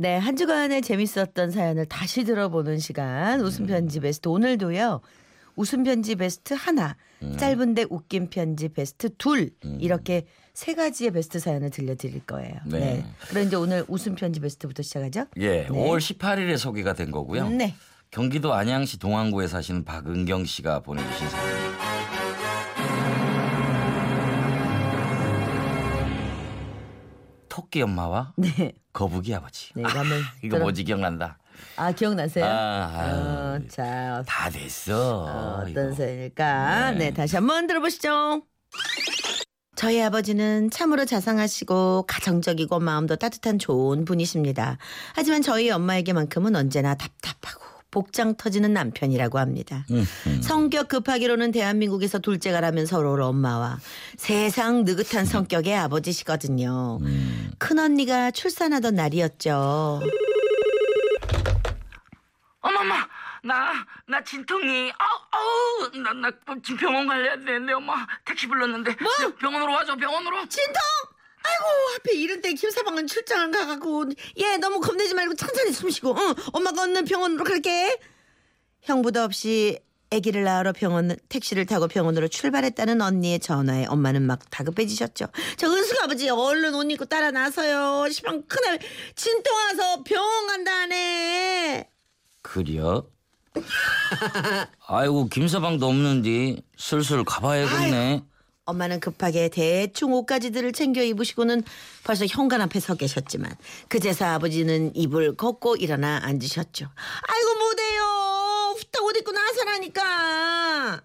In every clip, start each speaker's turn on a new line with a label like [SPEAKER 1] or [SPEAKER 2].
[SPEAKER 1] 네, 한 주간의 재밌었던 사연을 다시 들어보는 시간 웃음 편지 베스트 오늘도요. 웃음 편지 베스트 하나, 짧은데 웃긴 편지 베스트 둘 이렇게 세 가지의 베스트 사연을 들려드릴 거예요. 네.
[SPEAKER 2] 네.
[SPEAKER 1] 그럼 이제 오늘 웃음 편지 베스트부터 시작하죠.
[SPEAKER 2] 예, 5월 18일에 소개가 된 거고요.
[SPEAKER 1] 네.
[SPEAKER 2] 경기도 안양시 동안구에 사시는 박은경 씨가 보내주신 사연입니다. 토끼 엄마와
[SPEAKER 1] 네.
[SPEAKER 2] 거북이 아버지.
[SPEAKER 1] 네, 이거 한번
[SPEAKER 2] 이거 뭐지 기억난다.
[SPEAKER 1] 아 기억나세요?
[SPEAKER 2] 아, 아유.
[SPEAKER 1] 어, 자
[SPEAKER 2] 다 됐어.
[SPEAKER 1] 어,
[SPEAKER 2] 이거.
[SPEAKER 1] 어떤 사연일까? 네.
[SPEAKER 2] 네.
[SPEAKER 1] 다시 한번 들어보시죠. 저희 아버지는 참으로 자상하시고 가정적이고 마음도 따뜻한 좋은 분이십니다. 하지만 저희 엄마에게만큼은 언제나 답답하고 복장 터지는 남편이라고 합니다.
[SPEAKER 2] 음, 음.
[SPEAKER 1] 성격 급하기로는 대한민국에서 둘째가라면 서러울 엄마와 세상 느긋한 성격의 아버지시거든요.
[SPEAKER 2] 음.
[SPEAKER 1] 큰언니가 출산하던 날이었죠.
[SPEAKER 3] 어머머, 나, 나 진통이, 아우, 아우, 나, 나 지금 병원 가야 되는데, 엄마. 택시 불렀는데.
[SPEAKER 1] 뭐?
[SPEAKER 3] 병원으로 와줘, 병원으로.
[SPEAKER 1] 진통? 아이고 하필 이럴 때 김서방은 출장을 가갖고 얘 너무 겁내지 말고 천천히 숨쉬고 응 엄마가 얻는 병원으로 갈게 형부도 없이 아기를 낳으러 병원 택시를 타고 병원으로 출발했다는 언니의 전화에 엄마는 막 다급해지셨죠 저 은숙 아버지 얼른 옷 입고 따라 나서요 시방 큰애 진통 와서 병원 간다네
[SPEAKER 2] 그려? 아이고 김서방도 없는데 슬슬 가봐야겠네.
[SPEAKER 1] 엄마는 급하게 대충 옷가지들을 챙겨 입으시고는 벌써 현관 앞에 서 계셨지만 그제서 아버지는 입을 걷고 일어나 앉으셨죠. 아이고 못해요. 후딱 옷 입고 나서라니까.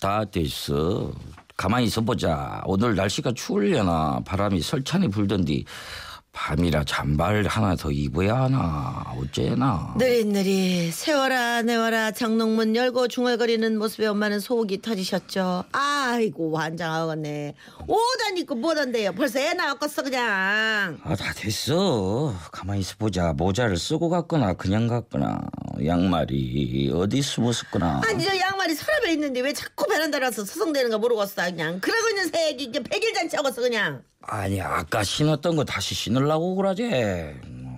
[SPEAKER 2] 다 됐어. 가만히 있어보자. 오늘 날씨가 추울려나 바람이 설찬이 불던디 밤이라 잠바를 하나 더 입어야 하나 어째나.
[SPEAKER 1] 느릿느릿 세워라 내워라 장롱문 열고 중얼거리는 모습에 엄마는 속이 터지셨죠. 아이고 환장하겠네. 옷안 입고 뭐던데요. 벌써 애 낳았겠어 그냥.
[SPEAKER 2] 아 다 됐어. 가만히 있어 보자. 모자를 쓰고 갔거나 그냥 갔거나 양말이 어디 숨었었거나.
[SPEAKER 1] 아니 저 양말이 서랍에 있는데 왜 자꾸 베란다로 와서 서성대는 거 모르겠어 그냥 그러고 있는 새끼 이게 백일잔치 하겠어 그냥
[SPEAKER 2] 아니 아까 신었던 거 다시 신 으려고 그러지.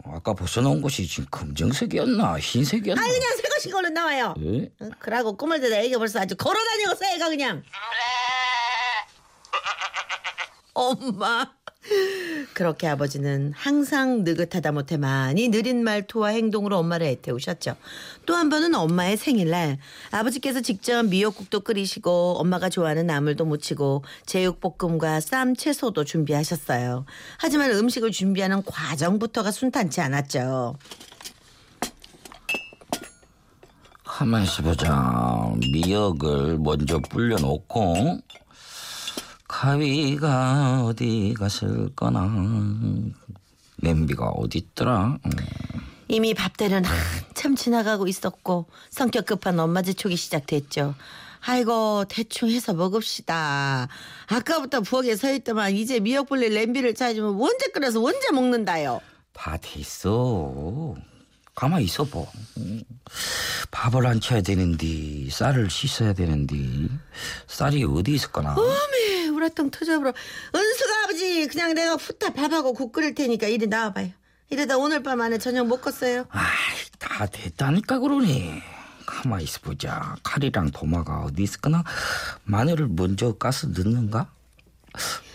[SPEAKER 2] 아까 벗어놓은 것이 지금 검정색이었나 흰색이었나.
[SPEAKER 1] 아이 그냥 새 것인 걸로 나와요
[SPEAKER 2] 에?
[SPEAKER 1] 어, 그러고 꿈을 대다 애가 벌써 아주 걸어다니겠어 애가 그냥 엄마 그렇게 아버지는 항상 느긋하다 못해 많이 느린 말투와 행동으로 엄마를 애태우셨죠. 또 한 번은 엄마의 생일날 아버지께서 직접 미역국도 끓이시고 엄마가 좋아하는 나물도 무치고 제육볶음과 쌈 채소도 준비하셨어요. 하지만 음식을 준비하는 과정부터가 순탄치 않았죠.
[SPEAKER 2] 가만 있어 보자. 미역을 먼저 불려놓고 가위가 어디 갔을거나 냄비가 어디 있더라. 음.
[SPEAKER 1] 이미 밥때는 한참 지나가고 있었고 성격 급한 엄마 재촉이 시작됐죠. 아이고 대충 해서 먹읍시다. 아까부터 부엌에 서 있더만 이제 미역 불릴 냄비를 찾으면 언제 끓여서 언제 먹는다요.
[SPEAKER 2] 다 됐어. 가만히 있어봐. 음. 밥을 안 쳐야 되는데 쌀을 씻어야 되는데 쌀이 어디 있을거나.
[SPEAKER 1] 어메 우라통 터져버려. 은수가 아버지 그냥 내가 후딱 밥하고 국 끓일 테니까 이리 나와봐요. 이러다 오늘 밤 안에 저녁 먹겠어요.
[SPEAKER 2] 아이 다 됐다니까 그러니. 가만히 있어 보자. 칼이랑 도마가 어디 있을거나 마늘을 먼저 까서 넣는가?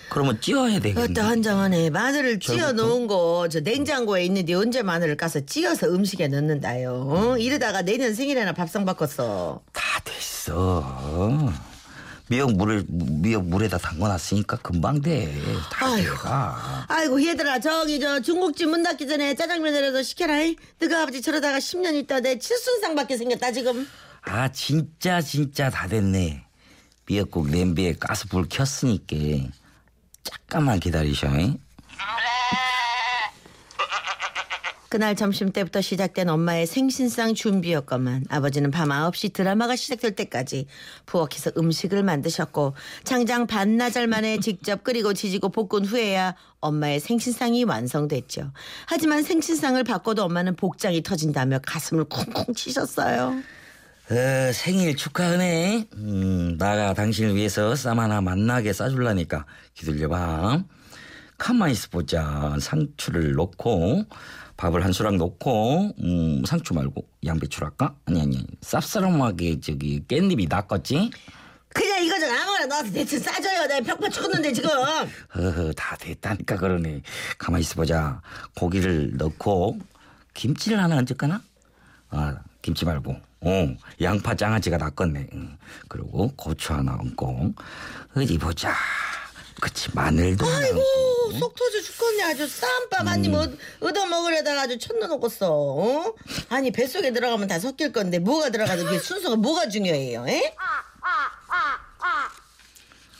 [SPEAKER 2] 그러면 찌어야 되겠네.
[SPEAKER 1] 어따 한장하네 마늘을 찌어? 놓은 거 저 냉장고에 있는데 언제 마늘을 까서 찌어서 음식에 넣는다요 어? 이러다가 내년 생일에나 밥상 바꿨어
[SPEAKER 2] 다 됐어. 미역 물을 미역 물에다 담궈놨으니까 금방 돼. 다
[SPEAKER 1] 아이고.
[SPEAKER 2] 돼가.
[SPEAKER 1] 아이고 얘들아 저기 저 중국집 문 닫기 전에 짜장면이라도 시켜라 이. 너가 아버지 저러다가 10년 있다 내 칠순상 받게 생겼다 지금
[SPEAKER 2] 아 진짜 진짜 다 됐네. 미역국 냄비에 가스 불 켰으니까 잠깐만 기다리셔. 잉?
[SPEAKER 1] 그날 점심 때부터 시작된 엄마의 생신상 준비였건만 아버지는 밤 9시 드라마가 시작될 때까지 부엌에서 음식을 만드셨고 장장 반나절 만에 직접 끓이고 지지고 볶은 후에야 엄마의 생신상이 완성됐죠. 하지만 생신상을 바꿔도 엄마는 복장이 터진다며 가슴을 쿵쿵 치셨어요.
[SPEAKER 2] 어, 생일 축하하네. 음, 나가 당신을 위해서 쌈 하나 만나게 싸줄라니까 기다려봐. 가만히 있어 보자. 상추를 넣고 밥을 한 수락 넣고 음, 상추 말고 양배추를 할까? 아니 아니 쌉싸름하게 저기 깻잎이 낫겠지?
[SPEAKER 1] 그냥 이거 좀 아무거나 넣어서 대충 싸줘요. 내가 벽 맞췄는데 지금.
[SPEAKER 2] 허허 다 됐다니까 그러네. 가만히 있어 보자. 고기를 넣고 김치를 하나 얹을까나? 아 김치 말고 어 양파 장아찌가 낫겠네. 응. 그리고 고추 하나 얹고 어디 보자. 그치 마늘도 하나 얹고.
[SPEAKER 1] 오, 속 터져 죽겠네. 아주 쌈밥 한입 얻- 얻어 먹으려다가 아주 첫 넣어놓겠어. 어? 아니 뱃속에 들어가면 다 섞일 건데 뭐가 들어가도 그 순서가 뭐가 중요해요? 에?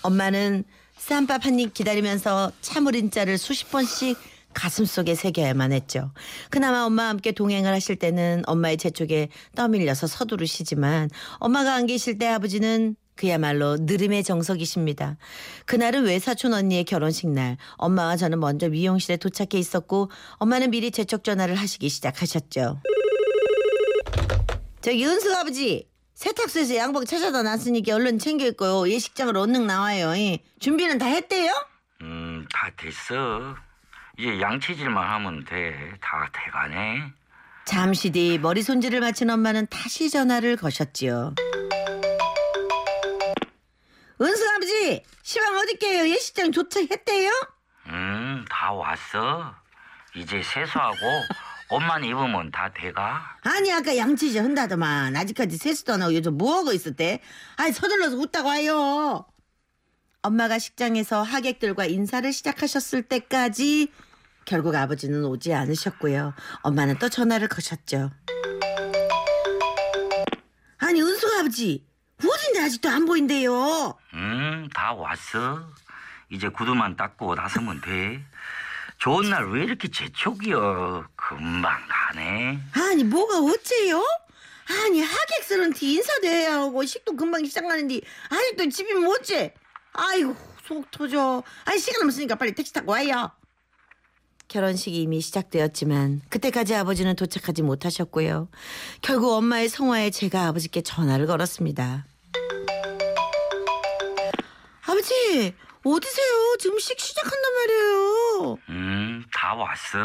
[SPEAKER 1] 엄마는 쌈밥 한 입 기다리면서 참을인자를 수십 번씩 가슴속에 새겨야만 했죠. 그나마 엄마와 함께 동행을 하실 때는 엄마의 재촉에 떠밀려서 서두르시지만 엄마가 안 계실 때 아버지는 그야말로 느림의 정석이십니다. 그날은 외사촌 언니의 결혼식 날 엄마와 저는 먼저 미용실에 도착해 있었고 엄마는 미리 재촉 전화를 하시기 시작하셨죠. 저기 은숙 아버지 세탁소에서 양복 찾아다 놨으니까 얼른 챙겨 입고요. 예식장으로 얼른 나와요. 예. 준비는 다 했대요?
[SPEAKER 2] 음, 다 됐어. 이제 양치질만 하면 돼. 다 돼가네.
[SPEAKER 1] 잠시 뒤 머리 손질을 마친 엄마는 다시 전화를 거셨지요. 은숙 아버지 시방 어디게요? 예식장 도착했대요?
[SPEAKER 2] 음, 다 왔어. 이제 세수하고 옷만 입으면 다 돼가.
[SPEAKER 1] 아니 아까 양치질 한다더만 아직까지 세수도 안 하고 요즘 뭐하고 있었대? 아니 서둘러서 웃다가 와요. 엄마가 식장에서 하객들과 인사를 시작하셨을 때까지 결국 아버지는 오지 않으셨고요. 엄마는 또 전화를 거셨죠. 아니 은숙 아버지 어딘데 아직도 안 보인대요.
[SPEAKER 2] 음, 다 왔어. 이제 구두만 닦고 나서면 돼. 좋은 날 왜 이렇게 재촉이여? 금방 가네.
[SPEAKER 1] 아니 뭐가 어째요? 아니 하객들은 티 인사도 해야 하고 식도 금방 시작하는데 아직도 집이 뭐지? 아이고 속 터져. 아니 시간 없으니까 빨리 택시 타고 와요. 결혼식이 이미 시작되었지만 그때까지 아버지는 도착하지 못하셨고요. 결국 엄마의 성화에 제가 아버지께 전화를 걸었습니다. 아버지 어디세요? 지금 식 시작한단 말이에요.
[SPEAKER 2] 음, 다 왔어.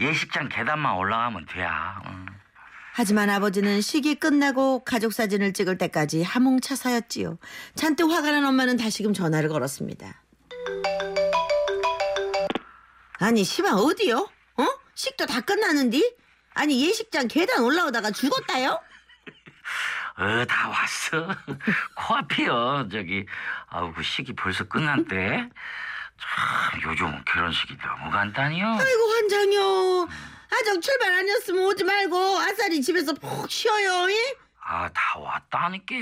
[SPEAKER 2] 예식장 계단만 올라가면 돼야. 음.
[SPEAKER 1] 하지만 아버지는 식이 끝나고 가족 사진을 찍을 때까지 하몽차사였지요. 잔뜩 화가 난 엄마는 다시금 전화를 걸었습니다. 아니 시방 어디요? 어? 식도 다 끝나는디? 아니 예식장 계단 올라오다가 죽었다요?
[SPEAKER 2] 어, 다 왔어. 코앞이요. 저기, 아우, 그 시기 벌써 끝났대. 참, 요즘 결혼식이 너무 간단해요.
[SPEAKER 1] 아이고 환장요. 아정 출발 아니었으면 오지 말고 아싸리 집에서 푹 쉬어요. 예?
[SPEAKER 2] 아, 다 왔다니까.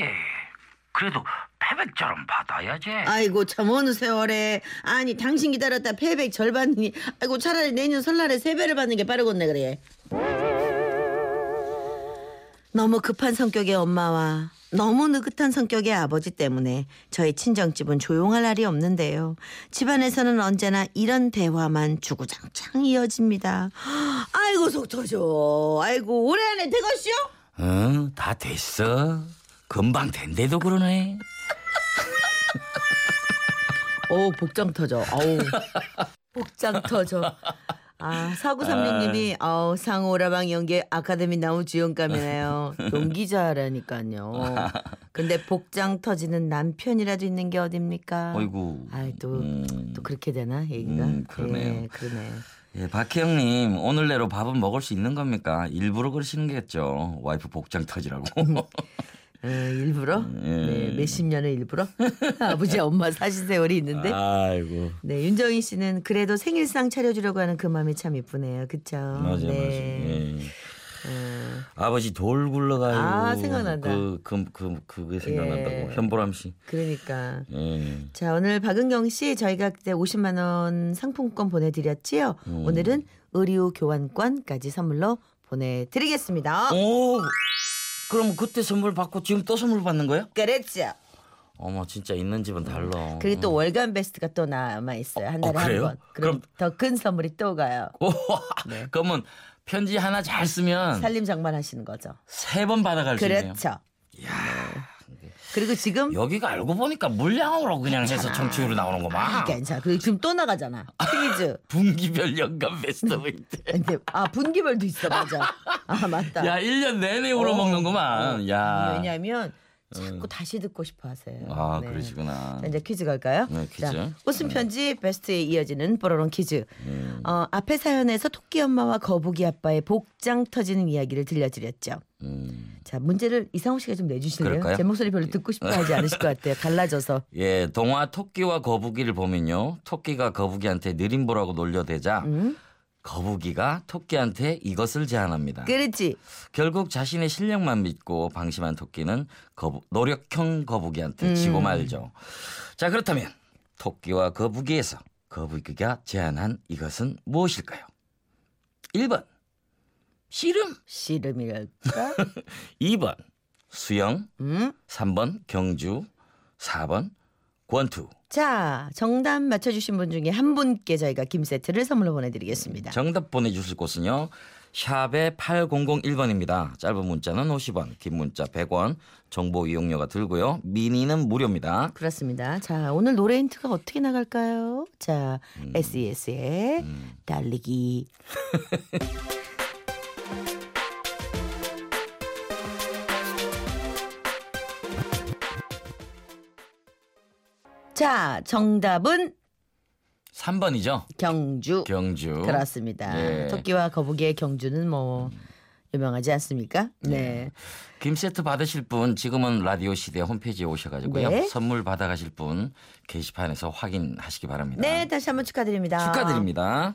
[SPEAKER 2] 그래도 패백처럼 받아야지.
[SPEAKER 1] 아이고 참 어느 세월에 아니 당신 기다렸다 패백 절반이니 아이고 차라리 내년 설날에 세 배를 받는 게 빠르겠네 그래 너무 급한 성격의 엄마와 너무 느긋한 성격의 아버지 때문에 저희 친정집은 조용할 날이 없는데요 집안에서는 언제나 이런 대화만 주구장창 이어집니다 아이고 속 터져 아이고 올해 안에 되겠시오?
[SPEAKER 2] 응, 다 됐어. 금방 된대도 그러네.
[SPEAKER 1] 오 복장 터져. 어우 복장 터져. 아 사구삼육님이 아우 상오라방 연기 아카데미 나온 주연감이네요. 연기자라니까요. 근데 복장 터지는 남편이라도 있는 게 어딥니까?
[SPEAKER 2] 어이구.
[SPEAKER 1] 아이 또,
[SPEAKER 2] 음.
[SPEAKER 1] 또 그렇게 되나 얘기가?
[SPEAKER 2] 음, 그러네요.
[SPEAKER 1] 예, 그러네.
[SPEAKER 2] 예, 박혜영님, 오늘 내로 밥은 먹을 수 있는 겁니까? 일부러 그러시는 거겠죠. 와이프 복장 터지라고.
[SPEAKER 1] 어, 일부러?
[SPEAKER 2] 예.
[SPEAKER 1] 네, 몇십 년을 일부러? 아버지 엄마 사신 세월이 있는데.
[SPEAKER 2] 아이고.
[SPEAKER 1] 네, 윤정희 씨는 그래도 생일상 차려주려고 하는 그 마음이 참 이쁘네요. 그쵸?
[SPEAKER 2] 맞아,
[SPEAKER 1] 네.
[SPEAKER 2] 맞아. 예.
[SPEAKER 1] 어,
[SPEAKER 2] 아버지 돌 굴러가요.
[SPEAKER 1] 아, 생각난다.
[SPEAKER 2] 그, 그, 그, 그게 생각난다고.
[SPEAKER 1] 예.
[SPEAKER 2] 현보람 씨.
[SPEAKER 1] 그러니까.
[SPEAKER 2] 예.
[SPEAKER 1] 자, 오늘 박은경 씨 저희가 그때 50만 원 상품권 보내드렸지요.
[SPEAKER 2] 음.
[SPEAKER 1] 오늘은 의류 교환권까지 선물로 보내드리겠습니다.
[SPEAKER 2] 오! 그럼 그때 선물 받고 지금 또 선물 받는 거야?
[SPEAKER 1] 그랬죠.
[SPEAKER 2] 어머, 진짜 있는 집은 달라.
[SPEAKER 1] 그리고 또 월간 베스트가 또 남아 있어요. 한 달에
[SPEAKER 2] 어,
[SPEAKER 1] 한? 번. 그럼
[SPEAKER 2] 그럼-
[SPEAKER 1] 더 큰 선물이 또 가요.
[SPEAKER 2] 오,
[SPEAKER 1] 네.
[SPEAKER 2] 그러면 편지 하나 잘 쓰면
[SPEAKER 1] 살림 장만 하시는 거죠.
[SPEAKER 2] 세 번 받아갈 수 있네요.
[SPEAKER 1] 그렇죠. 네. 그리고 지금
[SPEAKER 2] 여기가 알고 보니까 물량으로 그냥 해서 청취율이 나오는 거만.
[SPEAKER 1] 괜찮아. 그리고 지금 또 나가잖아. 퀴즈.
[SPEAKER 2] 분기별 연간 베스트웨이트.
[SPEAKER 1] 근데 아 분기별도 있어 맞아. 아 맞다.
[SPEAKER 2] 야, 1년 내내 울어먹는구만. 야.
[SPEAKER 1] 왜냐하면 자꾸 다시 듣고 싶어 하세요.
[SPEAKER 2] 아,
[SPEAKER 1] 네.
[SPEAKER 2] 그러시구나.
[SPEAKER 1] 자, 이제 퀴즈 갈까요?
[SPEAKER 2] 네, 퀴즈.
[SPEAKER 1] 자, 웃음 편지 베스트에 이어지는 뽀로롱 퀴즈.
[SPEAKER 2] 음.
[SPEAKER 1] 어, 앞에 사연에서 토끼 엄마와 거북이 아빠의 복장 터지는 이야기를 들려드렸죠.
[SPEAKER 2] 음.
[SPEAKER 1] 자, 문제를 이상호 씨가 좀 내주실래요?
[SPEAKER 2] 그럴까요?
[SPEAKER 1] 제 목소리 별로 듣고 싶어 하지 않으실 것 같아요. 갈라져서.
[SPEAKER 2] 예, 동화 토끼와 거북이를 보면요. 토끼가 거북이한테 느림보라고 놀려대자
[SPEAKER 1] 음?
[SPEAKER 2] 거북이가 토끼한테 이것을 제안합니다.
[SPEAKER 1] 그렇지.
[SPEAKER 2] 결국 자신의 실력만 믿고 방심한 토끼는 거북, 노력형 거북이한테
[SPEAKER 1] 음.
[SPEAKER 2] 지고 말죠. 자, 그렇다면 토끼와 거북이에서 거북이가 제안한 이것은 무엇일까요? 1번 씨름,
[SPEAKER 1] 씨름이랄까?
[SPEAKER 2] 2번 수영,
[SPEAKER 1] 음?
[SPEAKER 2] 3번 경주, 4번 권투.
[SPEAKER 1] 자, 정답 맞춰주신 분 중에 한 분께 저희가 김 세트를 선물로 보내드리겠습니다.
[SPEAKER 2] 정답 보내주실 곳은요. 샵의 8001번입니다. 짧은 문자는 50원, 긴 문자 100원, 정보 이용료가 들고요. 미니는 무료입니다.
[SPEAKER 1] 그렇습니다. 자, 오늘 노래 힌트가 어떻게 나갈까요? 자, SES의 달리기. 자, 정답은
[SPEAKER 2] 3번이죠.
[SPEAKER 1] 경주.
[SPEAKER 2] 경주.
[SPEAKER 1] 그렇습니다.
[SPEAKER 2] 예.
[SPEAKER 1] 토끼와 거북이의 경주는 뭐 유명하지 않습니까? 네.
[SPEAKER 2] 김 세트 받으실 분 지금은 라디오 시대 홈페이지에 오셔가지고요.
[SPEAKER 1] 네.
[SPEAKER 2] 선물 받아가실 분 게시판에서 확인하시기 바랍니다.
[SPEAKER 1] 네, 다시 한번 축하드립니다.
[SPEAKER 2] 축하드립니다.